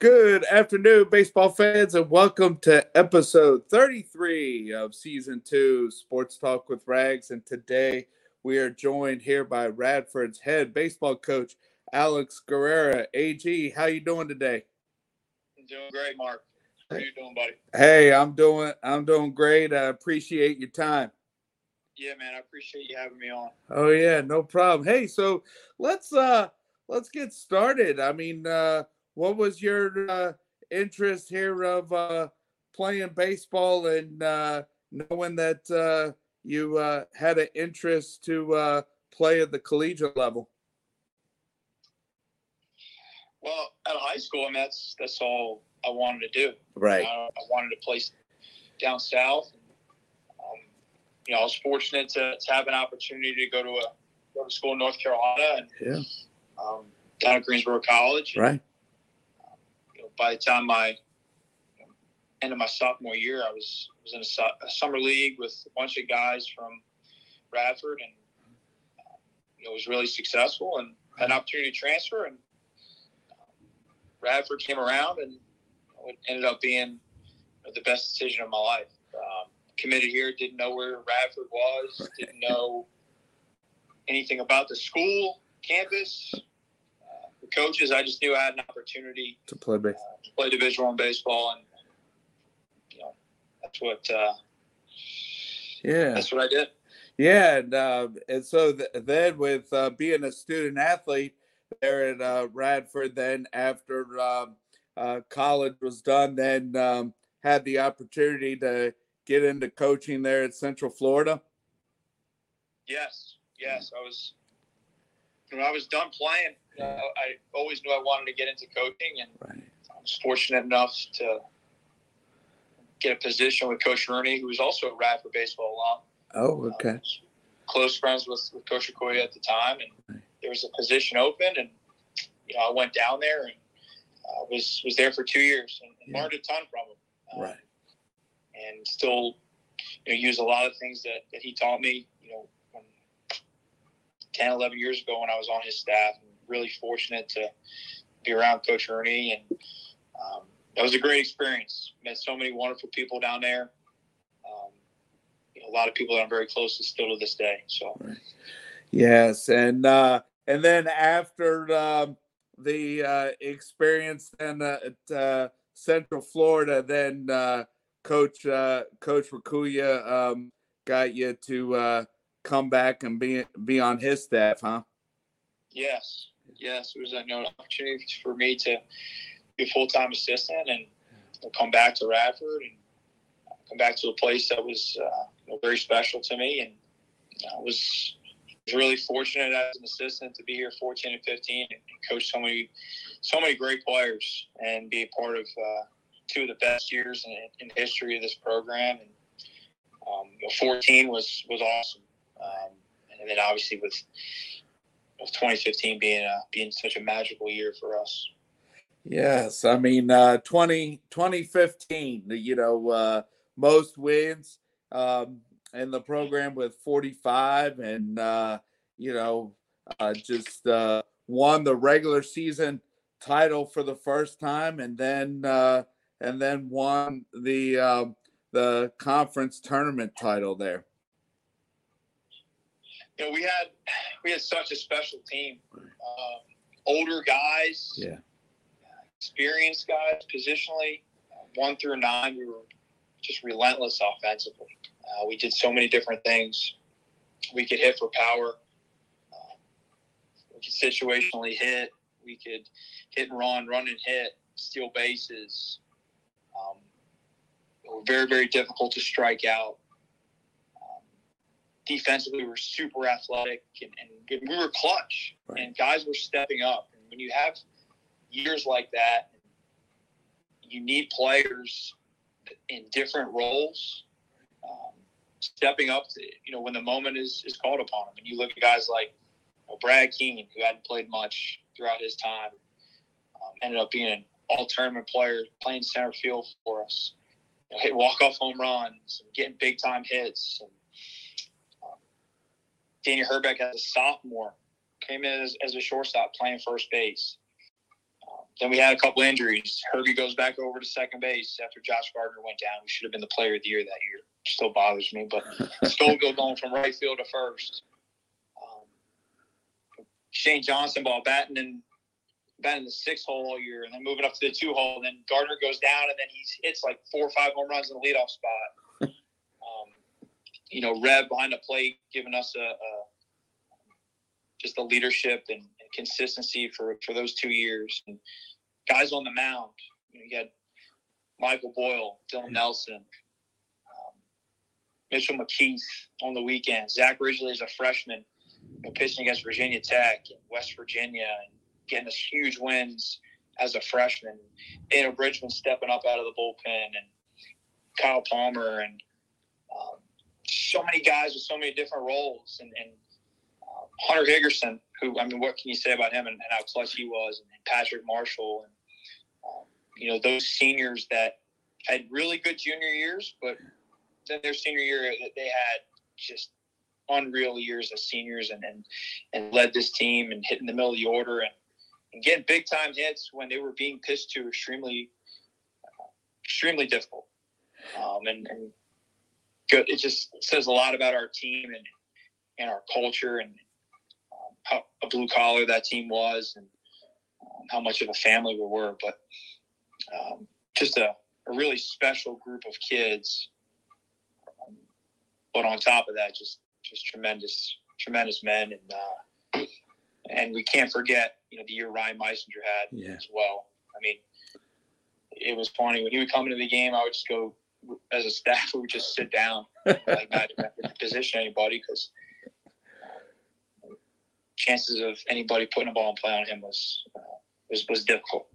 Good afternoon, baseball fans, and welcome to episode 33 of season two Sports Talk with Rags. And today we are joined here by Radford's head baseball coach, Alex Guerrera. AG, how you doing today? I'm doing great, Mark. How you doing, buddy? Hey, I'm doing I'm doing great. I appreciate your time. Yeah, man, I appreciate you having me on. Oh yeah, no problem. Hey, so let's uh let's get started. I mean, uh what was your uh, interest here of uh, playing baseball and uh, knowing that uh, you uh, had an interest to uh, play at the collegiate level? Well, at high school, I mean, that's that's all I wanted to do. Right. I, I wanted to play down south. Um, you know, I was fortunate to, to have an opportunity to go to a go to school in North Carolina and yeah. um, down at Greensboro College. Right by the time my end of my sophomore year, I was was in a, a summer league with a bunch of guys from Radford, and uh, it was really successful. And had an opportunity to transfer, and uh, Radford came around, and it ended up being the best decision of my life. Um, committed here, didn't know where Radford was, didn't know anything about the school campus coaches, I just knew I had an opportunity to play uh, to play Division One baseball, and you know that's what. Uh, yeah, that's what I did. Yeah, and uh, and so th- then with uh, being a student athlete there at uh, Radford, then after um, uh, college was done, then um, had the opportunity to get into coaching there at Central Florida. Yes, yes, I was. When I was done playing, uh, I always knew I wanted to get into coaching, and right. I was fortunate enough to get a position with Coach Rooney, who was also a Radford baseball alum. Oh, uh, okay. close friends with, with Coach Raccuia at the time, and right. there was a position open, and you know I went down there and uh, was was there for two years and, and yeah. learned a ton from him. Uh, right. And still, you know, use a lot of things that, that he taught me. You know, 10, 11 years ago when I was on his staff. And, really fortunate to be around Coach Ernie, and um, that was a great experience. Met so many wonderful people down there. Um, you know, a lot of people that I'm very close to still to this day. So, right. yes, and uh, and then after um, the uh, experience then uh, at uh, Central Florida, then uh, Coach uh, Coach Raccuia um, got you to come back and be be on his staff, huh? Yes, yes, it was a you know, opportunity for me to be a full time assistant and come back to Radford and come back to a place that was uh, very special to me. And I was, was really fortunate as an assistant to be here 14 and 15 and coach so many, so many great players and be a part of uh, two of the best years in, in the history of this program. And um, 14 was was awesome. Um, and then obviously with of 2015 being a, being such a magical year for us. Yes, I mean uh, 20 2015, you know, uh, most wins um, in the program with 45, and uh, you know, uh, just uh, won the regular season title for the first time, and then uh, and then won the uh, the conference tournament title there you know, we had we had such a special team. Um, older guys, yeah, experienced guys, positionally, uh, one through nine, we were just relentless offensively. Uh, we did so many different things. We could hit for power. Uh, we could situationally hit. We could hit and run, run and hit, steal bases. Um, were very, very difficult to strike out defensively we were super athletic and, and we were clutch right. and guys were stepping up. And when you have years like that, you need players in different roles, um, stepping up to, you know, when the moment is, is called upon them. And you look at guys like you know, Brad Keen, who hadn't played much throughout his time, um, ended up being an all tournament player, playing center field for us, you know, hit walk off home runs, and getting big time hits. And, Danny Herbeck as a sophomore came in as, as a shortstop playing first base. Um, then we had a couple injuries. Herbie goes back over to second base after Josh Gardner went down. We should have been the player of the year that year. Still bothers me, but Scoville going from right field to first. Um, Shane Johnson ball batting in batting the six hole all year, and then moving up to the two hole. And then Gardner goes down, and then he hits like four or five home runs in the leadoff spot. You know, Rev behind the plate, giving us a, a just the leadership and, and, consistency for for those two years. And guys on the mound, you know, you had Michael Boyle, Dylan Nelson, um, Mitchell McKeith on the weekend. Zach Ridgely is a freshman, you know, pitching against Virginia Tech and West Virginia, and getting us huge wins as a freshman. Daniel Bridgman stepping up out of the bullpen, and Kyle Palmer, and um, so many guys with so many different roles, and, and Hunter Higgerson, who I mean, what can you say about him and, and how clutch he was, and, Patrick Marshall, and um, you know those seniors that had really good junior years, but then their senior year they had just unreal years as seniors, and and, and led this team and hit in the middle of the order and, and getting big time hits when they were being pitched to extremely uh, extremely difficult, um, and, and good. It just says a lot about our team and and our culture and how a blue collar that team was and um, how much of a family we were. But um, just a, a, really special group of kids. Um, but on top of that, just just tremendous, tremendous men, and uh, and we can't forget, you know, the year Ryan Meisinger had yeah. as well. I mean, it was funny when he would come into the game. I would just go as a staff. We would just sit down, like not position anybody because chances of anybody putting a ball in play on him was uh, was was difficult.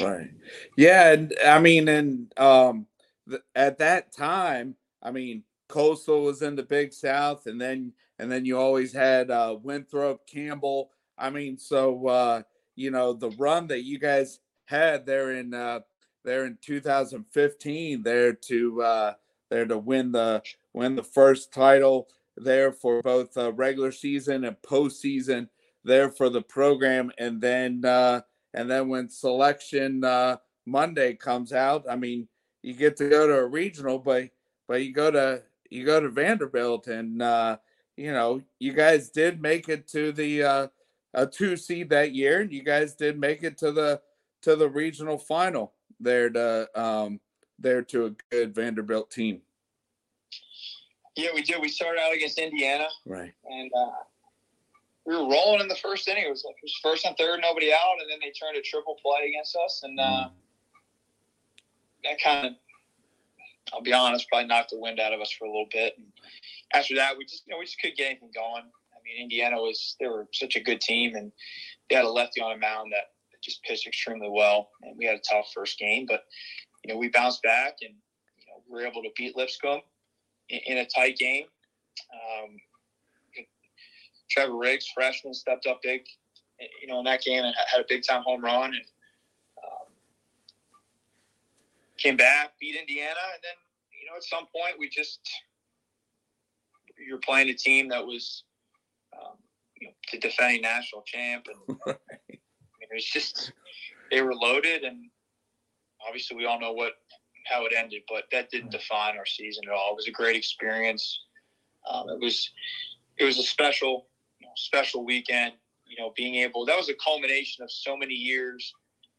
Right. Yeah, and I mean, and um, th- at that time, I mean, Coastal was in the Big South, and then and then you always had uh, Winthrop, Campbell. I mean, so uh, you know the run that you guys had there in uh, there in 2015, there to uh, there to win the win the first title there for both uh, regular season and postseason there for the program, and then uh, and then when selection uh, Monday comes out, I mean, you get to go to a regional, but but you go to you go to Vanderbilt, and uh, you know you guys did make it to the uh, a two seed that year, and you guys did make it to the to the regional final there to um, there to a good Vanderbilt team. Yeah, we did. We started out against Indiana. Right. And uh, we were rolling in the first inning. It was like it was first and third, nobody out, and then they turned a triple play against us, and uh, mm. that kind of, I'll be honest, probably knocked the wind out of us for a little bit. And after that, we just you know we just couldn't get anything going. I mean, Indiana was they were such a good team, and they had a lefty on a mound that just pitched extremely well, and we had a tough first game, but you know we bounced back and you know we were able to beat Lipscomb in, a tight game. Um, Trevor Riggs, freshman, stepped up big, you know, in that game and had a big time home run and um, came back, beat Indiana, and then you know at some point we just you're playing a team that was um, you know, the defending national champ, and. it was just they were loaded, and obviously we all know what how it ended, but that didn't define our season at all. It was a great experience. Um, it was it was a special you know, special weekend. You know, being able that was a culmination of so many years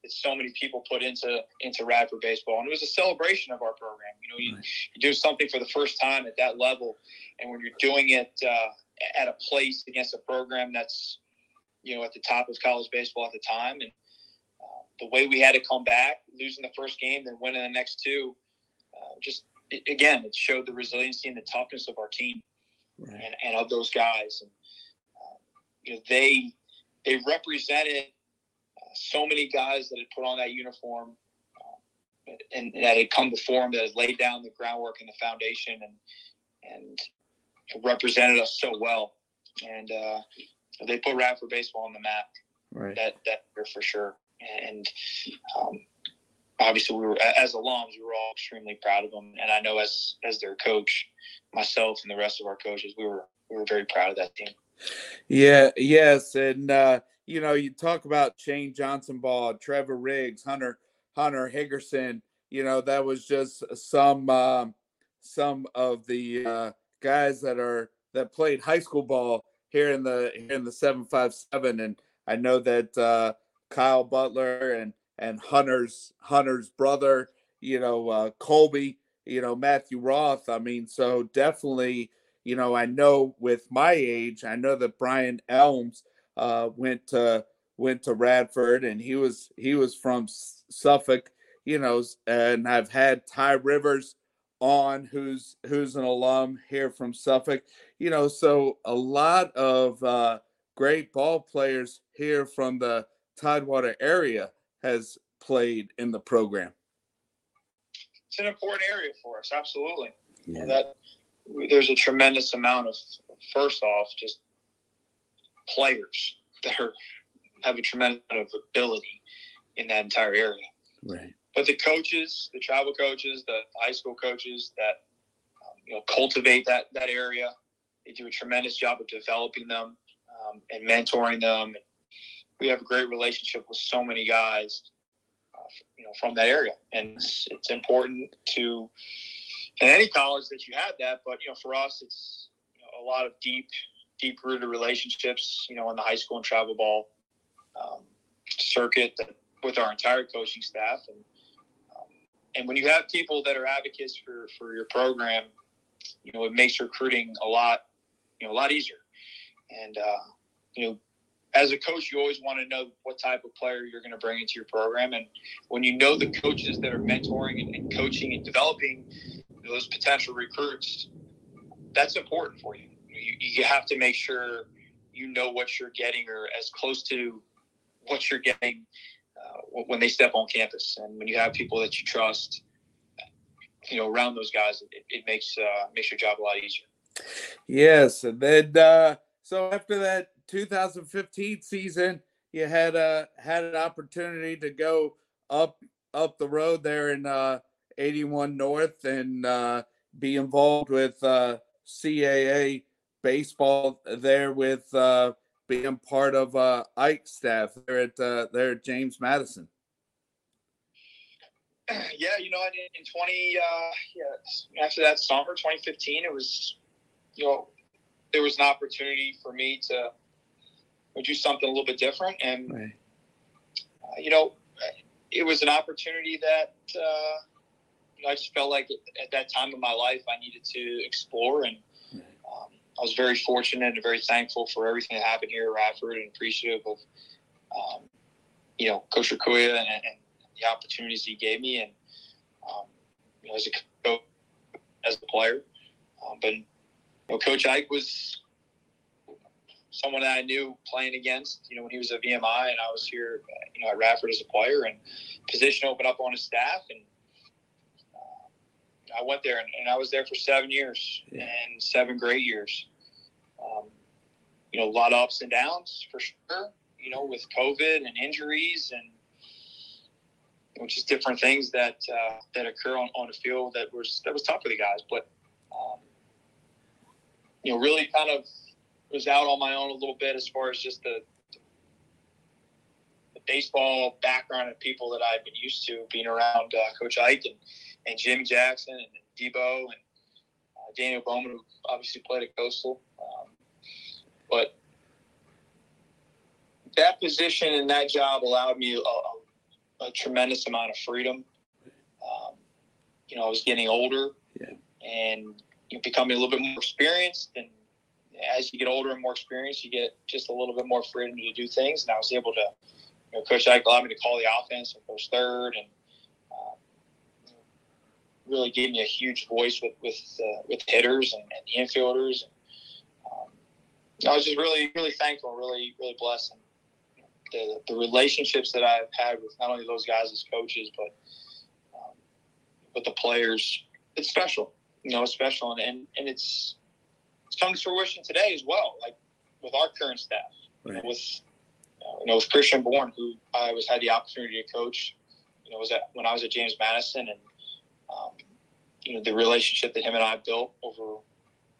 that so many people put into into Radford baseball, and it was a celebration of our program. You know, you, you do something for the first time at that level, and when you're doing it uh, at a place against a program that's you know at the top of college baseball at the time, and the way we had to come back, losing the first game, then winning the next two, uh, just it, again, it showed the resiliency and the toughness of our team right. and, and of those guys. And uh, you know, they they represented uh, so many guys that had put on that uniform uh, and that had come before them, that had laid down the groundwork and the foundation, and and represented us so well. And uh, they put Radford baseball on the map. Right. That that year for sure and um, obviously we were as alums we were all extremely proud of them and i know as as their coach myself and the rest of our coaches we were we were very proud of that team yeah yes and uh you know, you talk about Shane Johnson Ball, Trevor Riggs, Hunter Hunter Higgerson. You know, that was just some um, some of the uh, guys that are that played high school ball here in the here in the seven five seven, and I know that uh, Kyle Butler and and Hunter's Hunter's brother, you know, uh, Colby, you know, Matthew Roth. I mean, so definitely, you know, I know with my age, I know that Brian Elms uh, went to went to Radford, and he was he was from Suffolk, you know, and I've had Ty Rivers on who's who's an alum here from Suffolk, you know, so a lot of uh, great ball players here from the Tidewater area has played in the program. It's an important area for us, absolutely. Yeah. That there's a tremendous amount of first off just players that are have a tremendous amount of ability in that entire area. Right. But the coaches, the travel coaches, the high school coaches that um, you know cultivate that that area, they do a tremendous job of developing them um, and mentoring them. We have a great relationship with so many guys, uh, you know, from that area, and it's, it's important to in any college that you have that. But you know, for us, it's you know, a lot of deep, deep rooted relationships. You know, in the high school and travel ball um, circuit that, with our entire coaching staff, and and when you have people that are advocates for for your program, you know, it makes recruiting a lot, you know, a lot easier. And uh, you know, as a coach, you always want to know what type of player you're going to bring into your program. And when you know the coaches that are mentoring and, and coaching and developing those potential recruits, that's important for you. you. You have to make sure you know what you're getting or as close to what you're getting when they step on campus. And when you have people that you trust, you know, around those guys, it, it makes uh, makes your job a lot easier. Yes, and then uh, so after that 2015 season, you had a had an opportunity to go up up the road there in uh, 81 North and uh, be involved with uh, CAA baseball there with uh, being part of uh, Ike's staff there at uh, there at James Madison. Yeah, you know, in 20 uh, yeah, after that summer 2015, it was you know there was an opportunity for me to do something a little bit different, and right. uh, you know, it was an opportunity that uh, you know, I just felt like at that time of my life I needed to explore, and I was very fortunate and very thankful for everything that happened here at Radford, and appreciative of um, you know Coach Raccuia and, and, the opportunities he gave me, and um, you know, as a coach, as a player, um, but know, Coach Ike was someone that I knew playing against, you know, when he was at VMI and I was here, you know, at Radford as a player and position opened up on his staff. And I went there and, and, I was there for seven years yeah. and seven great years. Um, you know, a lot of ups and downs for sure, you know, with COVID and injuries and, which is different things that, uh, that occur on, on the field that was, that was tough for the guys. But, um, you know, really kind of was out on my own a little bit as far as just the, the baseball background and people that I've been used to being around uh, Coach Ike and, and Jimmy Jackson and Debo and uh, Daniel Bowman, who obviously played at Coastal. Um, but that position and that job allowed me a, a, tremendous amount of freedom. Um, you know, I was getting older, yeah. and you're becoming a little bit more experienced and as you get older and more experienced, you get just a little bit more freedom to do things. And I was able to, you know, Coach Ike allowed me to call the offense and coach third, and really gave me a huge voice with with uh, with hitters and, and, the infielders. And, um, I was just really really thankful, really really blessed. And, the, the relationships that I've had with not only those guys as coaches, but um, with the players, it's special you know, it's special, and, and, and it's it's come to fruition today as well. Like with our current staff, right. you know, with uh, you know with Christian Bourne, who I always had the opportunity to coach. You know, was at when I was at James Madison, and um, you know the relationship that him and I built over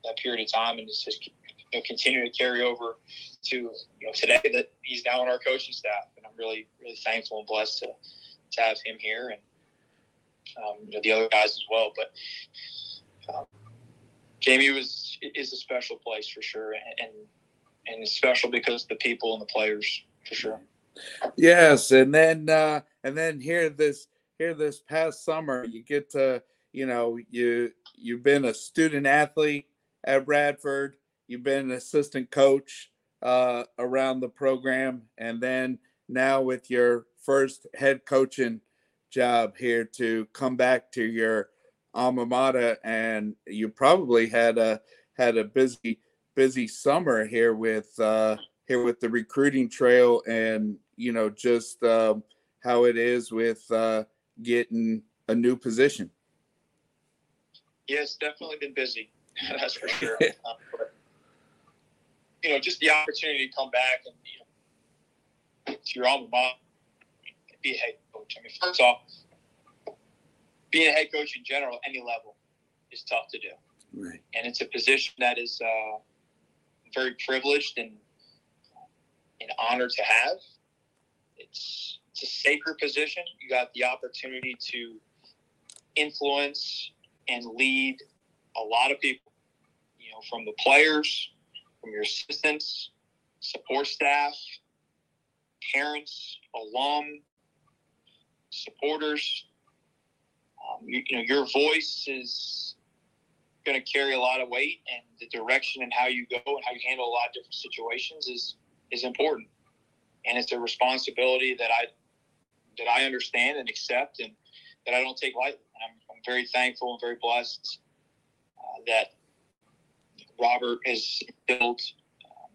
that period of time, and it's just you know, continue to carry over to you know today that he's now on our coaching staff, and I'm really really thankful and blessed to to have him here and um, you know, the other guys as well. But um, Jamie was is a special place for sure, and and, it's special because the people and the players for sure. Yes, and then uh, and then here this here this past summer, you get to you know you you've been a student athlete at Radford, you've been an assistant coach uh, around the program, and then now with your first head coaching job here to come back to your alma mater, and you probably had a had a busy busy summer here with uh, here with the recruiting trail, and you know just um, how it is with uh, getting a new position. Yeah, it's definitely been busy. That's for sure. um, but, you know, just the opportunity to come back and you know, to your alma mater, be a head coach. I mean, first off, being a head coach in general, any level, is tough to do. Right. And it's a position that is uh, very privileged and an honor to have. It's it's a sacred position. You got the opportunity to influence and lead a lot of people. You know, from the players, from your assistants, support staff, parents, alum, supporters. Um, you, you know, your voice is going to carry a lot of weight, and the direction and how you go and how you handle a lot of different situations is is important. And it's a responsibility that I that I understand and accept, and that I don't take lightly. I'm, I'm very thankful and very blessed uh, that Robert has built um,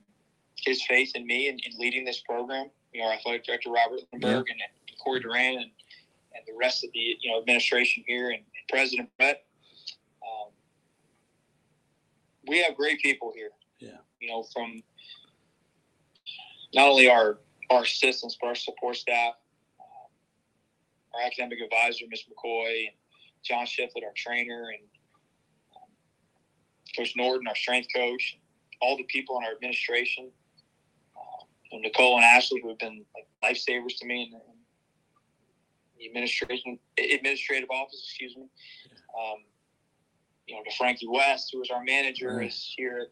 his faith in me in, in, leading this program. You know, our athletic director Robert Lineburg yeah. and, and Corey Duran and, and the rest of the you know administration here and, and President Brett. Um, we have great people here. Yeah. You know, from not only our our assistants but our support staff, our academic advisor, Ms. McCoy, and John Shiflett, our trainer, and um, Coach Norton, our strength coach, all the people in our administration, and Nicole and Ashley, who have been like lifesavers to me in the, in the administration administrative office. Excuse me. Um, you know, to Frankie West, who was our manager, right. is here.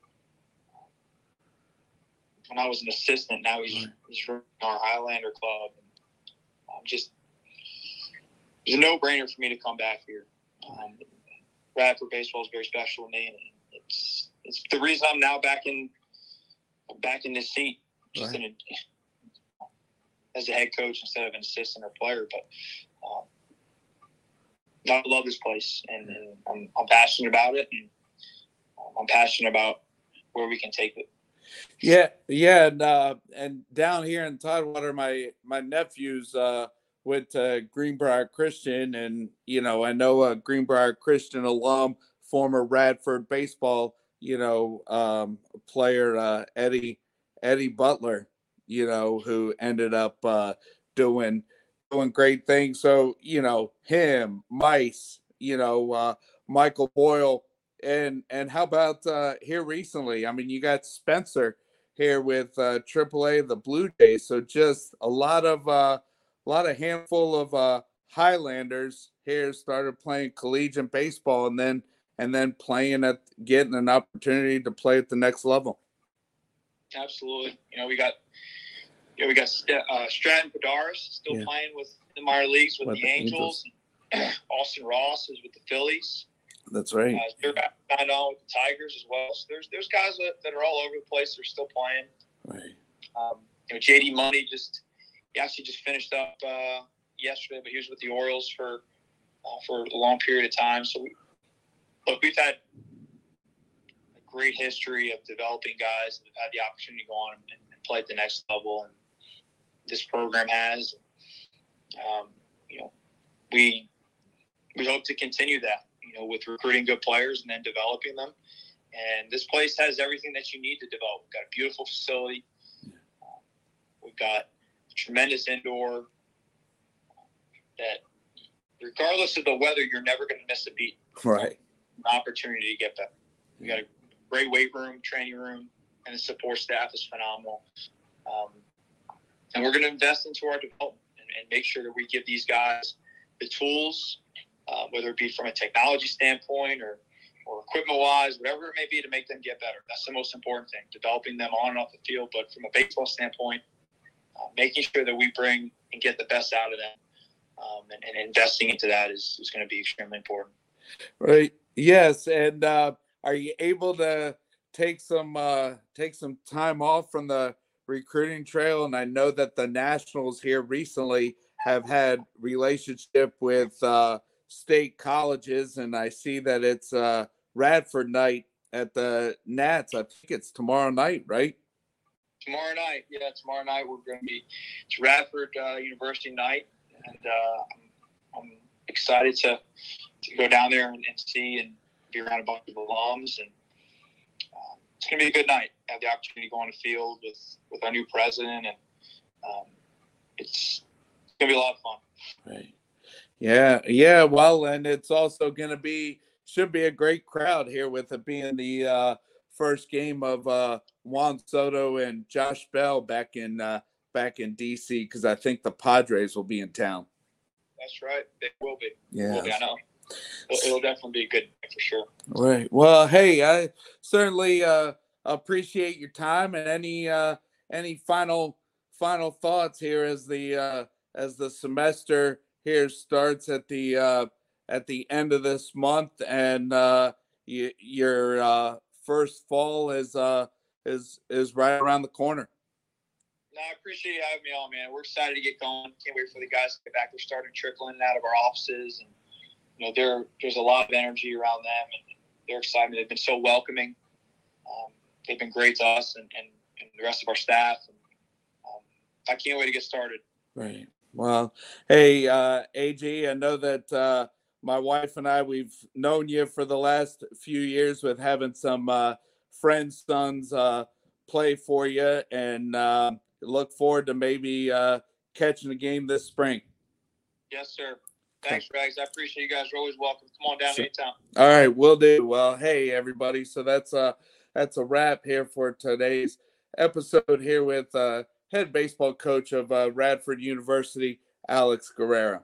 When I was an assistant, now he's he's from our Highlander club. And, um, just it's a no brainer for me to come back here. Um, Radford baseball is very special to me, and it's it's the reason I'm now back in back in this seat, just right. in a, as a head coach instead of an assistant or player. But um, I love this place, and, and I'm, I'm, passionate about it, and um, I'm passionate about where we can take it. Yeah, yeah, and uh, and down here in Tidewater, my my nephews uh, to Greenbrier Christian, and you know I know a Greenbrier Christian alum, former Radford baseball, you know, um, player uh, Eddie Eddie Butler, you know, who ended up uh, doing doing great things. So you know him, Mice, you know uh, Michael Boyle, and and how about uh, here recently? I mean, you got Spencer here with uh, AAA, the Blue Jays. So just a lot of uh, a lot of handful of uh, Highlanders here started playing collegiate baseball, and then and then playing at getting an opportunity to play at the next level. Absolutely, you know we got you know, we got uh, Stratton Podaris still yeah. playing with the minor leagues with, with the, the, Angels. Angels. Austin Ross is with the Phillies. That's right. Uh, they're signed on with the Tigers as well. So there's there's guys that, that are all over the place. They're still playing. Right. Um, you know, JD Money just he just finished up uh, yesterday, but he was with the Orioles for uh, for a long period of time. So we, look, we've had a great history of developing guys that have had the opportunity to go on and, and play at the next level, and this program has. Um, you know, we we hope to continue that. You know, with recruiting good players and then developing them. And this place has everything that you need to develop. We've got a beautiful facility. We've got tremendous indoor. That, regardless of the weather, you're never going to miss a beat. Right. An opportunity to get better. We got a great weight room, training room, and the support staff is phenomenal. Um, and we're going to invest into our development and, and, make sure that we give these guys the tools, uh, whether it be from a technology standpoint or or equipment wise, whatever it may be, to make them get better. That's the most important thing, developing them on and off the field. But from a baseball standpoint, uh, making sure that we bring and get the best out of them um, and, and, investing into that is, is going to be extremely important. Right. Yes. And uh, are you able to take some uh, take some time off from the recruiting trail? And I know that the Nationals here recently have had relationship with uh, state colleges, and I see that it's uh, Radford night at the Nats. I think it's tomorrow night, right? Tomorrow night, yeah, tomorrow night we're going to be it's Radford uh, University night, and uh, I'm, I'm, excited to to go down there and, and, see and be around a bunch of alums, and um, it's going to be a good night. Have the opportunity to go on the field with with our new president, and um, it's, it's going to be a lot of fun. Right. Yeah, yeah. Well, and it's also going to be should be a great crowd here with it being the uh, first game of uh, Juan Soto and Josh Bell back in uh, back in DC because I think the Padres will be in town. That's right. They will be. Yeah, I know. It'll, it'll, definitely be good for sure. Right. Well, hey, I certainly uh, appreciate your time and any uh, any final final thoughts here as the uh, as the semester here starts at the uh, at the end of this month, and uh, you, your uh, first fall is uh, is is right around the corner. No, I appreciate you having me on, man. We're excited to get going. Can't wait for the guys to get back. They're starting trickling out of our offices, and you know, there there's a lot of energy around them, and they're excited. They've been so welcoming. Um, they've been great to us and, and, and the rest of our staff. And, um, I can't wait to get started. Right. Well, hey, uh, AG, I know that uh, my wife and I, we've known you for the last few years with having some uh, friends' sons uh, play for you, and uh, look forward to maybe uh, catching a game this spring. Yes, sir. Thanks, Rags. I appreciate you guys. You're always welcome. Come on down sure. anytime. All right, we'll do. Well, hey, everybody. So that's a that's a wrap here for today's episode here with. Uh, head baseball coach of uh, Radford University, Alex Guerrera.